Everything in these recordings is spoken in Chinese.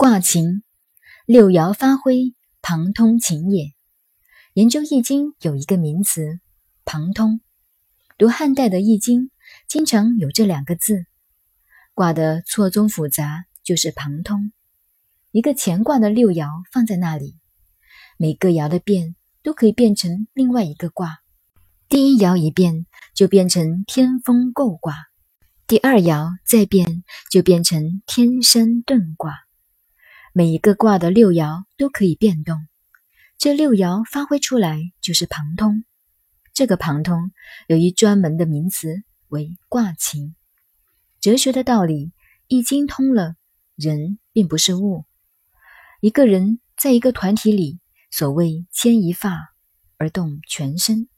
卦情，六爻发挥，旁通情也。研究易经有一个名词“旁通”，读汉代的易经经常有这两个字。卦的错综复杂就是旁通。一个乾卦的六爻放在那里，每个爻的变都可以变成另外一个卦。第一爻一变，就变成天风姤卦；第二爻再变，就变成天山遁卦。每一个卦的六爻都可以变动。这六爻发挥出来就是旁通，这个旁通有一专门的名词为卦情。哲学的道理，易经通了，人并不是物。一个人在一个团体里，所谓牵一发而动全身。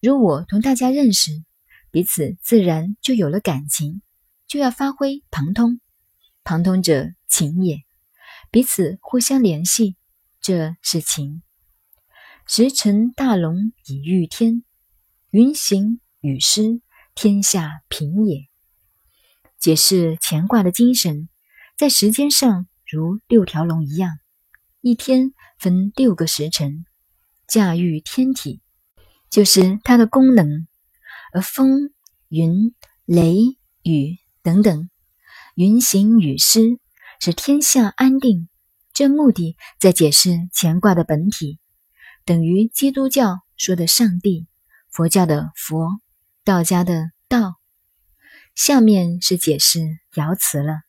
如我同大家认识，彼此自然就有了感情，就要发挥旁通。旁通者情也，彼此互相联系。这是情。时辰大龙以御天，云行雨施，天下平也。解释乾卦的精神，在时间上如六条龙一样，一天分六个时辰，驾驭天体，就是它的功能。而风、云、雷、雨等等，云行雨施，使天下安定。这目的在解释乾卦的本体，等于基督教说的上帝，佛教的佛，道家的道。下面是解释爻辞了。